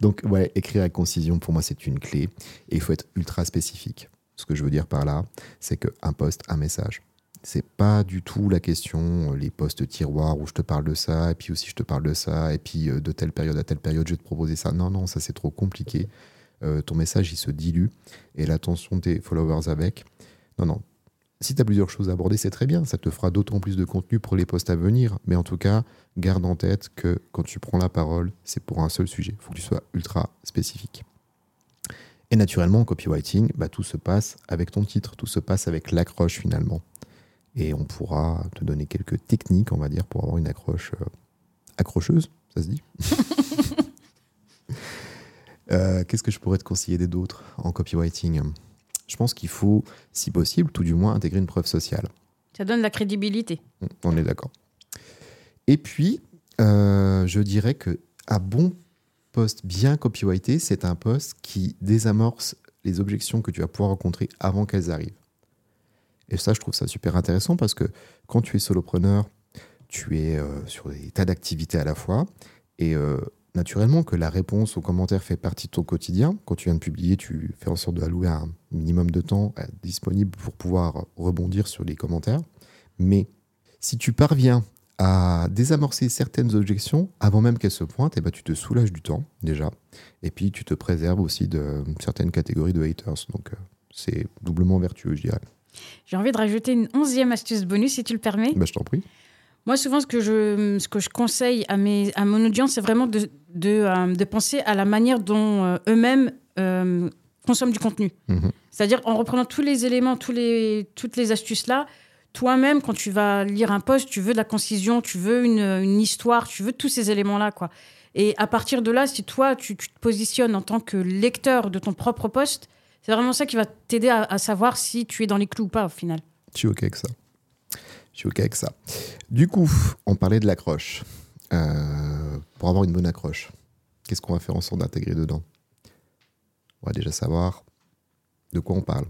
Donc, ouais, écrire avec concision, pour moi, c'est une clé. Et il faut être ultra spécifique. Ce que je veux dire par là, c'est qu'un poste, un message. C'est pas du tout la question, euh, les postes tiroirs où je te parle de ça, et puis aussi je te parle de ça, et puis euh, de telle période à telle période, je vais te proposer ça. Non, non, ça c'est trop compliqué. Euh, ton message, il se dilue, et l'attention de tes followers avec. Non, non. Si tu as plusieurs choses à aborder, c'est très bien. Ça te fera d'autant plus de contenu pour les postes à venir. Mais en tout cas, garde en tête que quand tu prends la parole, c'est pour un seul sujet. Il faut que tu sois ultra spécifique. Et naturellement, en copywriting, bah, tout se passe avec ton titre, tout se passe avec l'accroche finalement. Et on pourra te donner quelques techniques, on va dire, pour avoir une accroche euh, accrocheuse, ça se dit euh, Qu'est-ce que je pourrais te conseiller d'autres en copywriting? Je pense qu'il faut, si possible, tout du moins intégrer une preuve sociale. Ça donne la crédibilité. On est d'accord. Et puis, euh, je dirais que à bon poste bien copyrighté, c'est un poste qui désamorce les objections que tu vas pouvoir rencontrer avant qu'elles arrivent. Et ça, je trouve ça super intéressant parce que quand tu es solopreneur, tu es euh, sur des tas d'activités à la fois. Et euh, naturellement que la réponse aux commentaires fait partie de ton quotidien. Quand tu viens de publier, tu fais en sorte d'allouer un minimum de temps euh, disponible pour pouvoir rebondir sur les commentaires. Mais si tu parviens à désamorcer certaines objections avant même qu'elles se pointent, et bah, tu te soulages du temps déjà. Et puis tu te préserves aussi de certaines catégories de haters. Donc euh, c'est doublement vertueux, je dirais. J'ai envie de rajouter une onzième astuce bonus, si tu le permets. Bah, je t'en prie. Moi, souvent, ce que je, ce que je conseille à, mes, à mon audience, c'est vraiment de, de, euh, de, penser à la manière dont euh, eux-mêmes consomment du contenu. Mhm. C'est-à-dire en reprenant tous les éléments, tous les, toutes les astuces là, toi-même, quand tu vas lire un poste, tu veux de la concision, tu veux une, histoire, tu veux tous ces éléments-là, quoi. Et à partir de là, si toi, tu, te positionnes en tant que lecteur de ton propre poste, c'est vraiment ça qui va t'aider à, savoir si tu es dans les clous ou pas, au final. Je suis OK avec ça. Je suis OK avec ça. Du coup, on parlait de l'accroche. Euh, pour avoir une bonne accroche, qu'est-ce qu'on va faire en sorte d'intégrer dedans? On va déjà savoir de quoi on parle.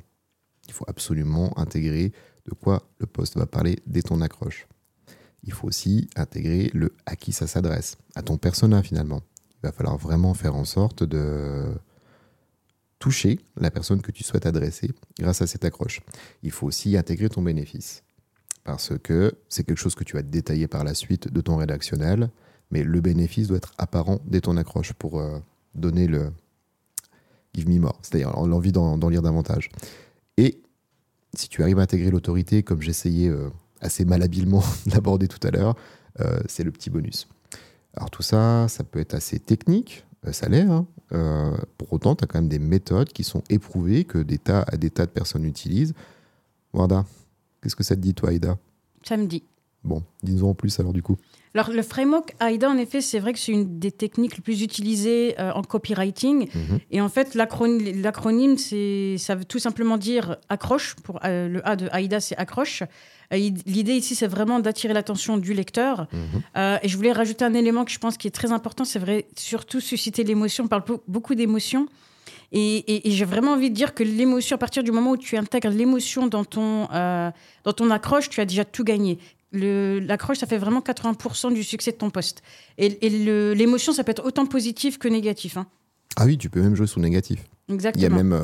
Il faut absolument intégrer de quoi le poste va parler dès ton accroche. Il faut aussi intégrer le à qui ça s'adresse, à ton persona finalement. Il va falloir vraiment faire en sorte de toucher la personne que tu souhaites adresser grâce à cette accroche. Il faut aussi intégrer ton bénéfice parce que c'est quelque chose que tu vas détailler par la suite de ton rédactionnel, mais le bénéfice doit être apparent dès ton accroche pour euh, donner le give me more, c'est-à-dire l'envie d'en lire davantage. Et si tu arrives à intégrer l'autorité, comme j'essayais euh, assez malhabilement d'aborder tout à l'heure, euh, c'est le petit bonus. Alors tout ça, ça peut être assez technique, euh, ça l'est. Hein. pour autant, tu as quand même des méthodes qui sont éprouvées, que des tas, des tas de personnes utilisent. Warda, qu'est-ce que ça te dit, toi, Aïda? Ça me dit. Bon, dis-nous en plus alors du coup. Alors, le framework AIDA, en effet, c'est vrai que c'est une des techniques les plus utilisées euh, en copywriting. Mhm. Et en fait, l'acronyme, ça veut tout simplement dire accroche. Pour, euh, le A de AIDA, c'est accroche. Euh, l'idée ici, c'est vraiment d'attirer l'attention du lecteur. Mhm. et je voulais rajouter un élément que je pense qui est très important, c'est vrai, surtout susciter l'émotion. On parle beaucoup d'émotion. Et, et j'ai vraiment envie de dire que l'émotion, à partir du moment où tu intègres l'émotion dans, ton dans ton accroche, tu as déjà tout gagné l'accroche, ça fait vraiment 80% du succès de ton poste. Et, l'émotion, ça peut être autant positif que négatif. Hein. Ah oui, tu peux même jouer sur négatif. Exactement. Il y a même euh,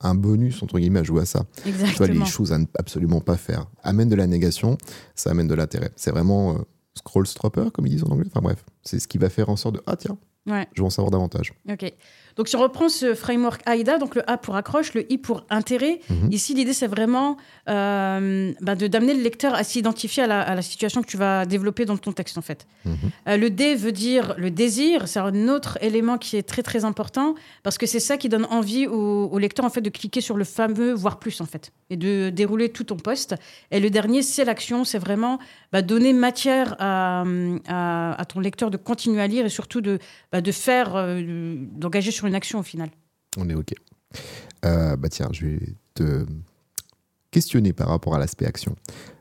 un bonus, entre guillemets, à jouer à ça. Exactement. Tu vois, les choses à ne absolument pas faire. Amène de la négation, ça amène de l'intérêt. C'est vraiment euh, scroll stropper, comme ils disent en anglais. Enfin bref, c'est ce qui va faire en sorte de Ah tiens, Ouais. je veux en savoir davantage. Ok. Donc, si on reprend ce framework AIDA, donc le A pour accroche, le I pour intérêt, Mhm. ici, l'idée, c'est vraiment euh, bah, de d'amener le lecteur à s'identifier à la, à la situation que tu vas développer dans ton texte, en fait. Mhm. Euh, le D veut dire le désir. C'est un autre élément qui est très, très important parce que c'est ça qui donne envie au, au lecteur, en fait, de cliquer sur le fameux voir plus, en fait, et de dérouler tout ton poste. Et le dernier, c'est l'action. C'est vraiment bah, donner matière à, à, à ton lecteur de continuer à lire et surtout de, bah, de faire, euh, d'engager sur une action au final. On est OK. Euh, bah tiens, je vais te questionner par rapport à l'aspect action.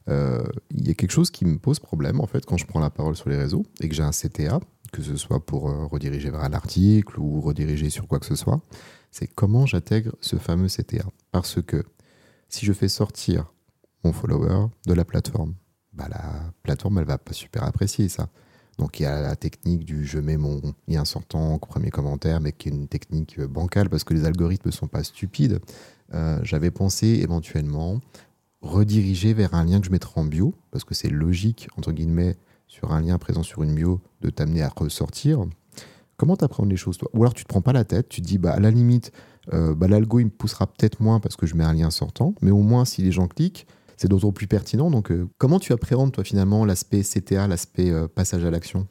Euh, Il y a quelque chose qui me pose problème en fait quand je prends la parole sur les réseaux et que j'ai un CTA, que ce soit pour euh, rediriger vers un article ou rediriger sur quoi que ce soit, c'est comment j'intègre ce fameux CTA. Parce que si je fais sortir mon follower de la plateforme, bah la plateforme elle va pas super apprécier ça. Donc il y a la technique du je mets mon lien sortant premier commentaire, mais qui est une technique euh, bancale parce que les algorithmes ne sont pas stupides. Euh, J'avais pensé éventuellement rediriger vers un lien que je mettrai en bio, parce que c'est logique, entre guillemets, sur un lien présent sur une bio, de t'amener à ressortir. Comment t'apprends les choses, toi? Ou alors tu te prends pas la tête, tu te dis, bah, à la limite, euh, bah, l'algo, il me poussera peut-être moins parce que je mets un lien sortant, mais au moins, si les gens cliquent, c'est d'autant plus pertinent. Donc, euh, comment tu appréhendes, toi, finalement, l'aspect CTA, l'aspect euh, passage à l'action?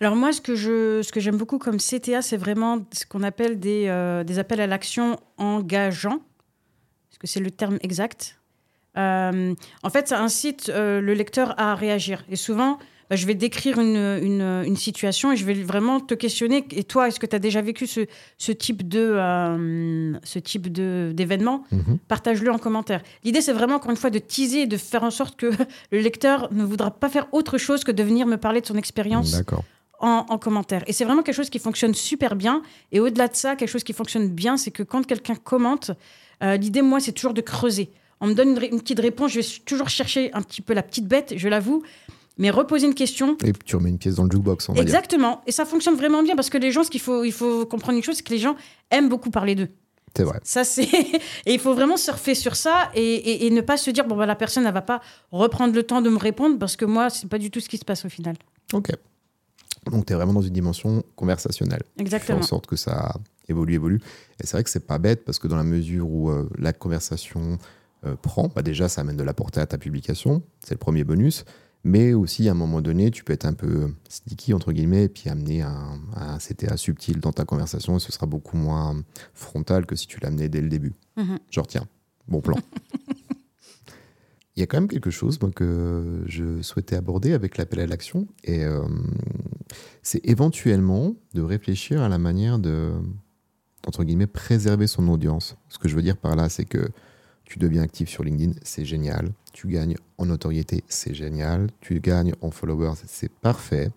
Alors moi, ce que je, ce que j'aime beaucoup comme CTA, c'est vraiment ce qu'on appelle des, euh, des appels à l'action engageants. Est-ce que c'est le terme exact? Euh, En fait, ça incite euh, le lecteur à réagir. Et souvent, bah, je vais décrire une, une, une situation et je vais vraiment te questionner. Et toi, est-ce que tu as déjà vécu ce, ce type de, euh, ce type de, d'événement? Mhm. Partage-le en commentaire. L'idée, c'est vraiment, encore une fois, de teaser et de faire en sorte que le lecteur ne voudra pas faire autre chose que de venir me parler de son expérience D'accord. en, en commentaire. Et c'est vraiment quelque chose qui fonctionne super bien. Et au-delà de ça, quelque chose qui fonctionne bien, c'est que quand quelqu'un commente, euh, l'idée, moi, c'est toujours de creuser. On me donne une, petite réponse, je vais toujours chercher un petit peu la petite bête, je l'avoue, mais reposer une question. Et puis tu remets une pièce dans le jukebox, on va dire. Exactement. Et ça fonctionne vraiment bien parce que les gens, ce qu'il faut, il faut comprendre une chose, c'est que les gens aiment beaucoup parler d'eux. C'est vrai. Ça, c'est. et il faut vraiment surfer sur ça et, et- et ne pas se dire, bon, bah, la personne, elle va pas reprendre le temps de me répondre parce que moi, c'est pas du tout ce qui se passe au final. Ok. Donc tu es vraiment dans une dimension conversationnelle. Tu fais Exactement. en sorte que ça évolue, évolue. Et c'est vrai que c'est pas bête parce que dans la mesure où euh, la conversation euh, prend, bah déjà ça amène de la portée à ta publication, c'est le premier bonus. Mais aussi à un moment donné, tu peux être un peu sticky entre guillemets et puis amener un, un CTA subtil dans ta conversation et ce sera beaucoup moins frontal que si tu l'amenais dès le début. Mhm. Genre tiens, bon plan. Il y a quand même quelque chose moi, que je souhaitais aborder avec l'appel à l'action, et euh, c'est éventuellement de réfléchir à la manière de, entre guillemets, préserver son audience. Ce que je veux dire par là, c'est que tu deviens actif sur LinkedIn, c'est génial. Tu gagnes en notoriété, c'est génial. Tu gagnes en followers, c'est parfait.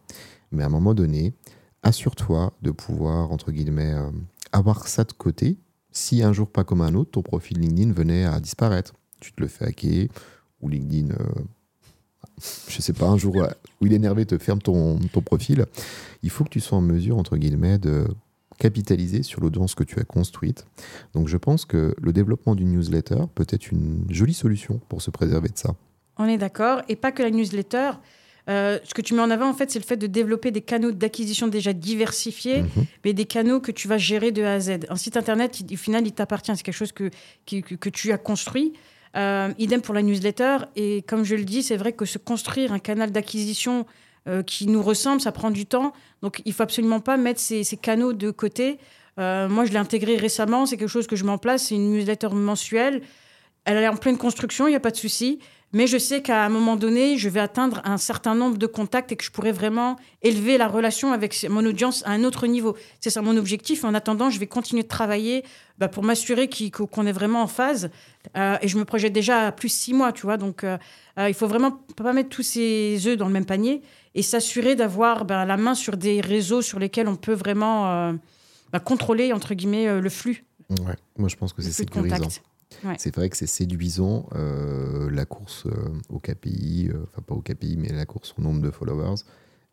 Mais à un moment donné, assure-toi de pouvoir, entre guillemets, euh, avoir ça de côté. Si un jour, pas comme un autre, ton profil LinkedIn venait à disparaître, tu te le fais hacker, ou LinkedIn, euh, je sais pas, un jour euh, où il est énervé te ferme ton, ton profil, il faut que tu sois en mesure, entre guillemets, de capitaliser sur l'audience que tu as construite. Donc je pense que le développement d'une newsletter peut être une jolie solution pour se préserver de ça. On est d'accord. Et pas que la newsletter. Euh, ce que tu mets en avant, en fait, c'est le fait de développer des canaux d'acquisition déjà diversifiés, Mhm. mais des canaux que tu vas gérer de A à Z. Un site internet, il- au final, il t'appartient. C'est quelque chose que, que tu as construit. Euh, idem pour la newsletter. Et comme je le dis, c'est vrai que se construire un canal d'acquisition euh, qui nous ressemble, ça prend du temps. Donc, il faut absolument pas mettre ces, ces canaux de côté. Euh, moi, je l'ai intégré récemment. C'est quelque chose que je mets en place. C'est une newsletter mensuelle. Elle est en pleine construction, il n'y a pas de souci. Mais je sais qu'à un moment donné, je vais atteindre un certain nombre de contacts et que je pourrais vraiment élever la relation avec mon audience à un autre niveau. C'est ça mon objectif. En attendant, je vais continuer de travailler bah, pour m'assurer qu'on est vraiment en phase. Euh, et je me projette déjà à plus six mois, tu vois. Donc, euh, euh, il faut vraiment pas mettre tous ses œufs dans le même panier et s'assurer d'avoir bah, la main sur des réseaux sur lesquels on peut vraiment euh, bah, contrôler, entre guillemets, le flux, Ouais. Moi, je pense que c'est flux de C'est vrai que c'est séduisant euh, la course euh, au KPI, euh, enfin pas au KPI, mais la course au nombre de followers.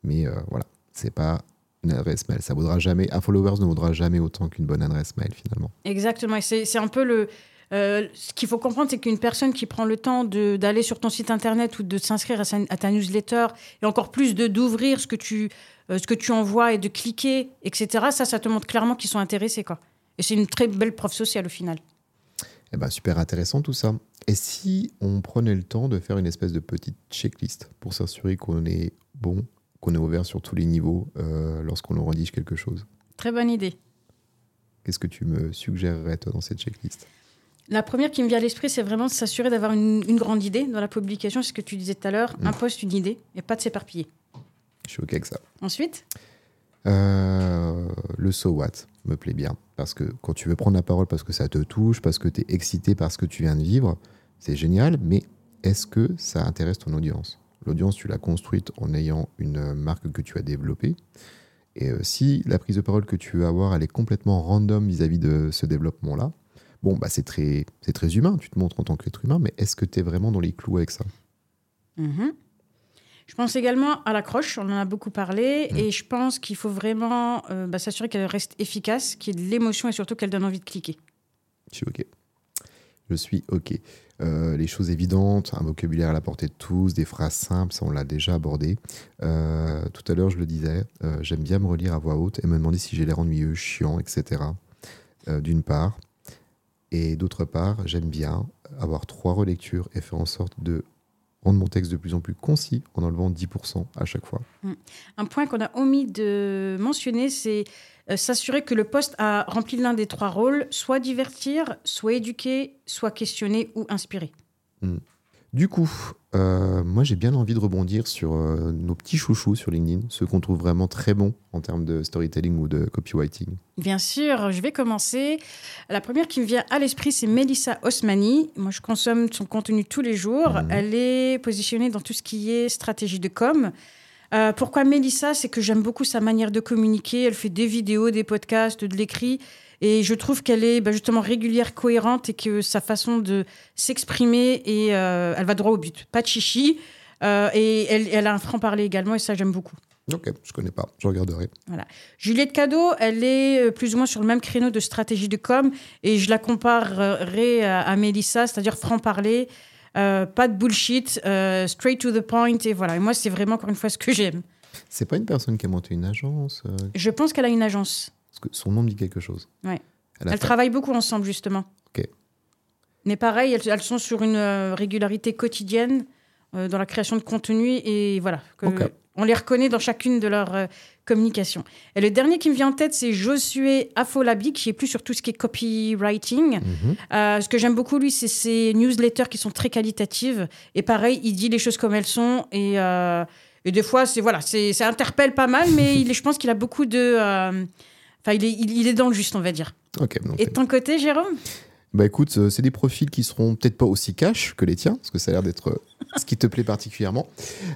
Mais voilà, c'est pas une adresse mail. Ça vaudra jamais, un followers ne vaudra jamais autant qu'une bonne adresse mail finalement. Exactement. Et c'est un peu le, Euh, ce qu'il faut comprendre, c'est qu'une personne qui prend le temps d'aller sur ton site internet ou de s'inscrire à, ta newsletter, et encore plus de d'ouvrir ce que tu euh, ce que tu envoies et de cliquer, etc. Ça, ça te montre clairement qu'ils sont intéressés, quoi. Et c'est une très belle preuve sociale au final. Eh ben, super intéressant tout ça. Et si on prenait le temps de faire une espèce de petite checklist pour s'assurer qu'on est bon, qu'on est ouvert sur tous les niveaux euh, lorsqu'on nous rédige quelque chose? Très bonne idée. Qu'est-ce que tu me suggérerais, toi, dans cette checklist? La première qui me vient à l'esprit, c'est vraiment de s'assurer d'avoir une, grande idée dans la publication. C'est ce que tu disais tout à l'heure. Mm. Un poste, une idée, et pas de s'éparpiller. Je suis OK avec ça. Ensuite? Euh, Le so what me plaît bien. Parce que quand tu veux prendre la parole parce que ça te touche, parce que tu es excité par ce que tu viens de vivre, c'est génial. Mais est-ce que ça intéresse ton audience? L'audience, tu l'as construite en ayant une marque que tu as développée. Et euh, si la prise de parole que tu veux avoir, elle est complètement random vis-à-vis de ce développement-là, bon, bah, c'est très, très humain, tu te montres en tant qu'être humain, mais est-ce que tu es vraiment dans les clous avec ça? Mm-hmm. Je pense également à l'accroche, on en a beaucoup parlé, mm. et je pense qu'il faut vraiment euh, bah, s'assurer qu'elle reste efficace, qu'il y ait de l'émotion et surtout qu'elle donne envie de cliquer. Je suis OK. Je suis OK. Euh, les choses évidentes, un vocabulaire à la portée de tous, des phrases simples, ça on l'a déjà abordé. Euh, tout à l'heure, je le disais, j'aime bien me relire à voix haute et me demander si j'ai l'air ennuyeux, chiant, etc. D'une part. Et d'autre part, j'aime bien avoir trois relectures et faire en sorte de rendre mon texte de plus en plus concis en enlevant 10% à chaque fois. Mmh. Un point qu'on a omis de mentionner, c'est euh, s'assurer que le poste a rempli l'un des trois rôles, soit divertir, soit éduquer, soit questionner ou inspirer. Hmm. Du coup, euh, moi j'ai bien envie de rebondir sur euh, nos petits chouchous sur LinkedIn, ceux qu'on trouve vraiment très bons en termes de storytelling ou de copywriting. Bien sûr, je vais commencer. La première qui me vient à l'esprit, c'est Melissa Osmani. Moi, je consomme son contenu tous les jours. Hmm. Elle est positionnée dans tout ce qui est stratégie de com. Euh, pourquoi Mélissa? C'est que j'aime beaucoup sa manière de communiquer. Elle fait des vidéos, des podcasts, de l'écrit. Et je trouve qu'elle est bah, justement régulière, cohérente et que sa façon de s'exprimer, et euh, elle va droit au but. Pas de chichi. Euh, et elle, a un franc-parler également, et ça, j'aime beaucoup. Ok, je connais pas, je regarderai. Voilà. Juliette Cadeau, elle est plus ou moins sur le même créneau de stratégie de com, et je la comparerai à, à Mélissa, c'est-à-dire franc-parler. Euh, pas de bullshit, euh, straight to the point. Et voilà. Et moi, c'est vraiment, encore une fois, ce que j'aime. C'est pas une personne qui a monté une agence euh Je pense qu'elle a une agence. Parce que son nom dit quelque chose. Ouais. Elle, travaille beaucoup ensemble, justement. Ok. Mais pareil, elles, elles sont sur une régularité quotidienne dans la création de contenu. Et voilà. Que On les reconnaît dans chacune de leurs communication. Et le dernier qui me vient en tête, c'est Josué Afolabi, qui est plus sur tout ce qui est copywriting. Mhm. Euh, ce que j'aime beaucoup, lui, c'est ses newsletters qui sont très qualitatives. Et pareil, il dit les choses comme elles sont. Et, euh, et des fois, c'est voilà, ça interpelle pas mal, mais il, je pense qu'il a beaucoup de. Euh, enfin, il, est, il, est dans le juste, on va dire. et de ton côté, Jérôme? Bah écoute, euh, c'est des profils qui seront peut-être pas aussi cash que les tiens, parce que ça a l'air d'être euh, ce qui te plaît particulièrement.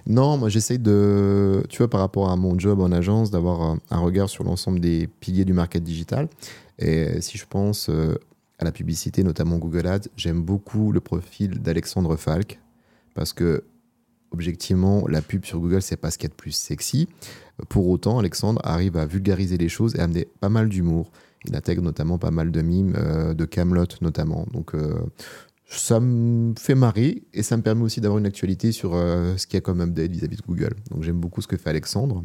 Non, moi j'essaye de, tu vois, par rapport à mon job en agence, d'avoir un regard sur l'ensemble des piliers du market digital. Et si je pense euh, à la publicité, notamment Google Ads, j'aime beaucoup le profil d'Alexandre Falk, parce que objectivement, la pub sur Google, c'est pas ce qu'il y a de plus sexy. Pour autant, Alexandre arrive à vulgariser les choses et à amener pas mal d'humour. Il intègre notamment pas mal de mimes, euh, de Camelot notamment. Donc euh, ça me fait marrer et ça me permet aussi d'avoir une actualité sur euh, ce qu'il y a comme update vis-à-vis de Google. Donc j'aime beaucoup ce que fait Alexandre.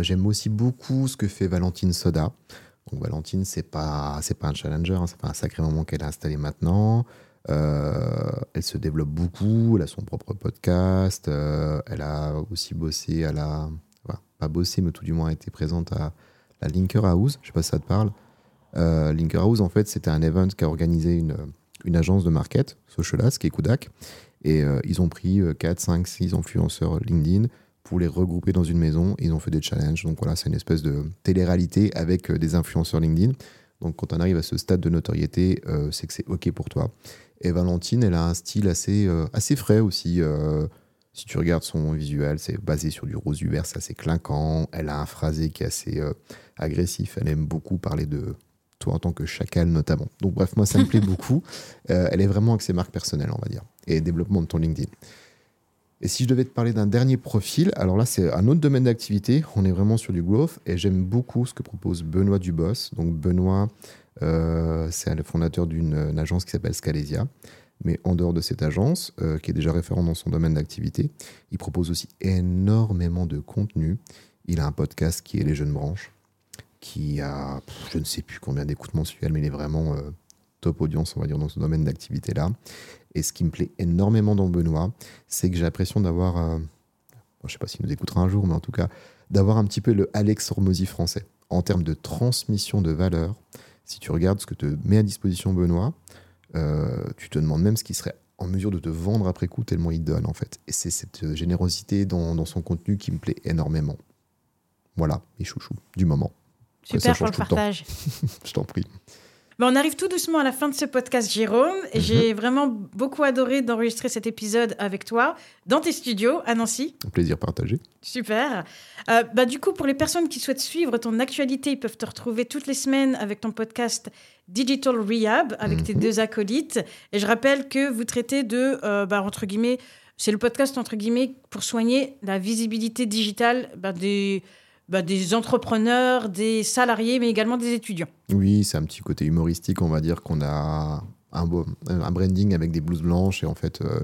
j'aime aussi beaucoup ce que fait Valentine Soda. Donc Valentine, c'est pas pas un challenger, hein, c'est pas un sacré moment qu'elle a installé maintenant. elle se développe beaucoup, elle a son propre podcast, elle a aussi bossé à la, pas bossé, mais tout du moins été présente à Linker House. Je sais pas si ça te parle. Euh, Linker House, en fait, c'était un event qui a organisé une, une agence de market, Socialas, qui est Kudak. Et euh, ils ont pris 4, 5, 6 influenceurs LinkedIn pour les regrouper dans une maison. ils ont fait des challenges. Donc voilà, c'est une espèce de télé-réalité avec euh, des influenceurs LinkedIn. Donc quand on arrive à ce stade de notoriété, c'est que c'est OK pour toi. Et Valentine, elle a un style assez, assez frais aussi. Si tu regardes son visuel, c'est basé sur du rose vert, c'est assez clinquant. Elle a un phrasé qui est assez euh, agressif. Elle aime beaucoup parler de toi en tant que chacal, notamment. Donc, bref, moi, ça me plaît beaucoup. Euh, elle est vraiment avec ses marques personnelles, on va dire, et développement de ton LinkedIn. Et si je devais te parler d'un dernier profil, alors là, c'est un autre domaine d'activité. On est vraiment sur du growth et j'aime beaucoup ce que propose Benoît Dubos. Donc, Benoît, Euh, c'est le fondateur d'une agence qui s'appelle Scalesia. Mais en dehors de cette agence, euh, qui est déjà référent dans son domaine d'activité, il propose aussi énormément de contenu. Il a un podcast qui est Les Jeunes Branches, qui a, je ne sais plus combien d'écoutes mensuelles, mais il est vraiment euh, top audience, on va dire, dans ce domaine d'activité-là. Et ce qui me plaît énormément dans Benoît, c'est que j'ai l'impression d'avoir, euh, je ne sais pas s'il nous écoutera un jour, mais en tout cas, d'avoir un petit peu le Alex Hormozy français en termes de transmission de valeur. Si tu regardes ce que te met à disposition Benoît, euh, tu te demandes même ce qu'il serait en mesure de te vendre après coup tellement il donne en fait. Et c'est cette générosité dans, dans, son contenu qui me plaît énormément. Voilà, les chouchous du moment. Super pour le partage. Je t'en prie on arrive tout doucement à la fin de ce podcast, Jérôme. Mhm. j'ai vraiment beaucoup adoré d'enregistrer cet épisode avec toi dans tes studios à Nancy. Un plaisir partagé. Super. Euh, bah, du coup, pour les personnes qui souhaitent suivre ton actualité, ils peuvent te retrouver toutes les semaines avec ton podcast Digital Rehab avec tes mhm. deux acolytes. Et je rappelle que vous traitez de, euh, bah, entre guillemets, c'est le podcast entre guillemets pour soigner la visibilité digitale bah, des bah, des entrepreneurs, des salariés, mais également des étudiants. Oui, c'est un petit côté humoristique, on va dire qu'on a un, beau, un branding avec des blouses blanches et en fait, euh,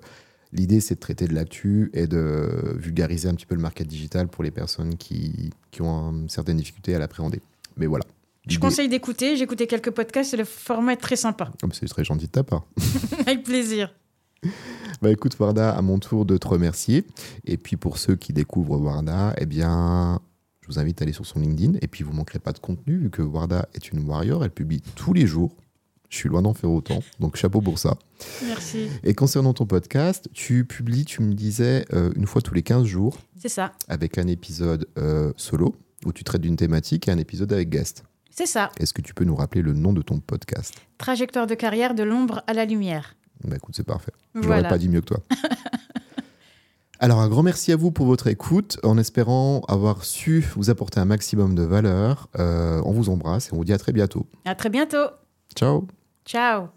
l'idée c'est de traiter de l'actu et de vulgariser un petit peu le market digital pour les personnes qui, qui ont certaines difficultés à l'appréhender. Mais voilà. Je conseille d'écouter, j'ai écouté quelques podcasts et le format est très sympa. Oh, c'est très gentil de ta part. avec plaisir. Bah écoute Warda, à mon tour de te remercier. Et puis pour ceux qui découvrent Warda, eh bien vous invite à aller sur son LinkedIn. Et puis, vous ne manquerez pas de contenu, vu que Warda est une warrior. Elle publie tous les jours. Je suis loin d'en faire autant. Donc, chapeau pour ça. Merci. Et concernant ton podcast, tu publies, tu me disais, euh, une fois tous les 15 jours. C'est ça. Avec un épisode euh, solo, où tu traites d'une thématique, et un épisode avec guest. C'est ça. Est-ce que tu peux nous rappeler le nom de ton podcast? Trajectoire de carrière de l'ombre à la lumière. Bah écoute, c'est parfait. Je n'aurais pas dit mieux que toi. Alors un grand merci à vous pour votre écoute, en espérant avoir su vous apporter un maximum de valeur. Euh, on vous embrasse et on vous dit à très bientôt. À très bientôt. Ciao. Ciao.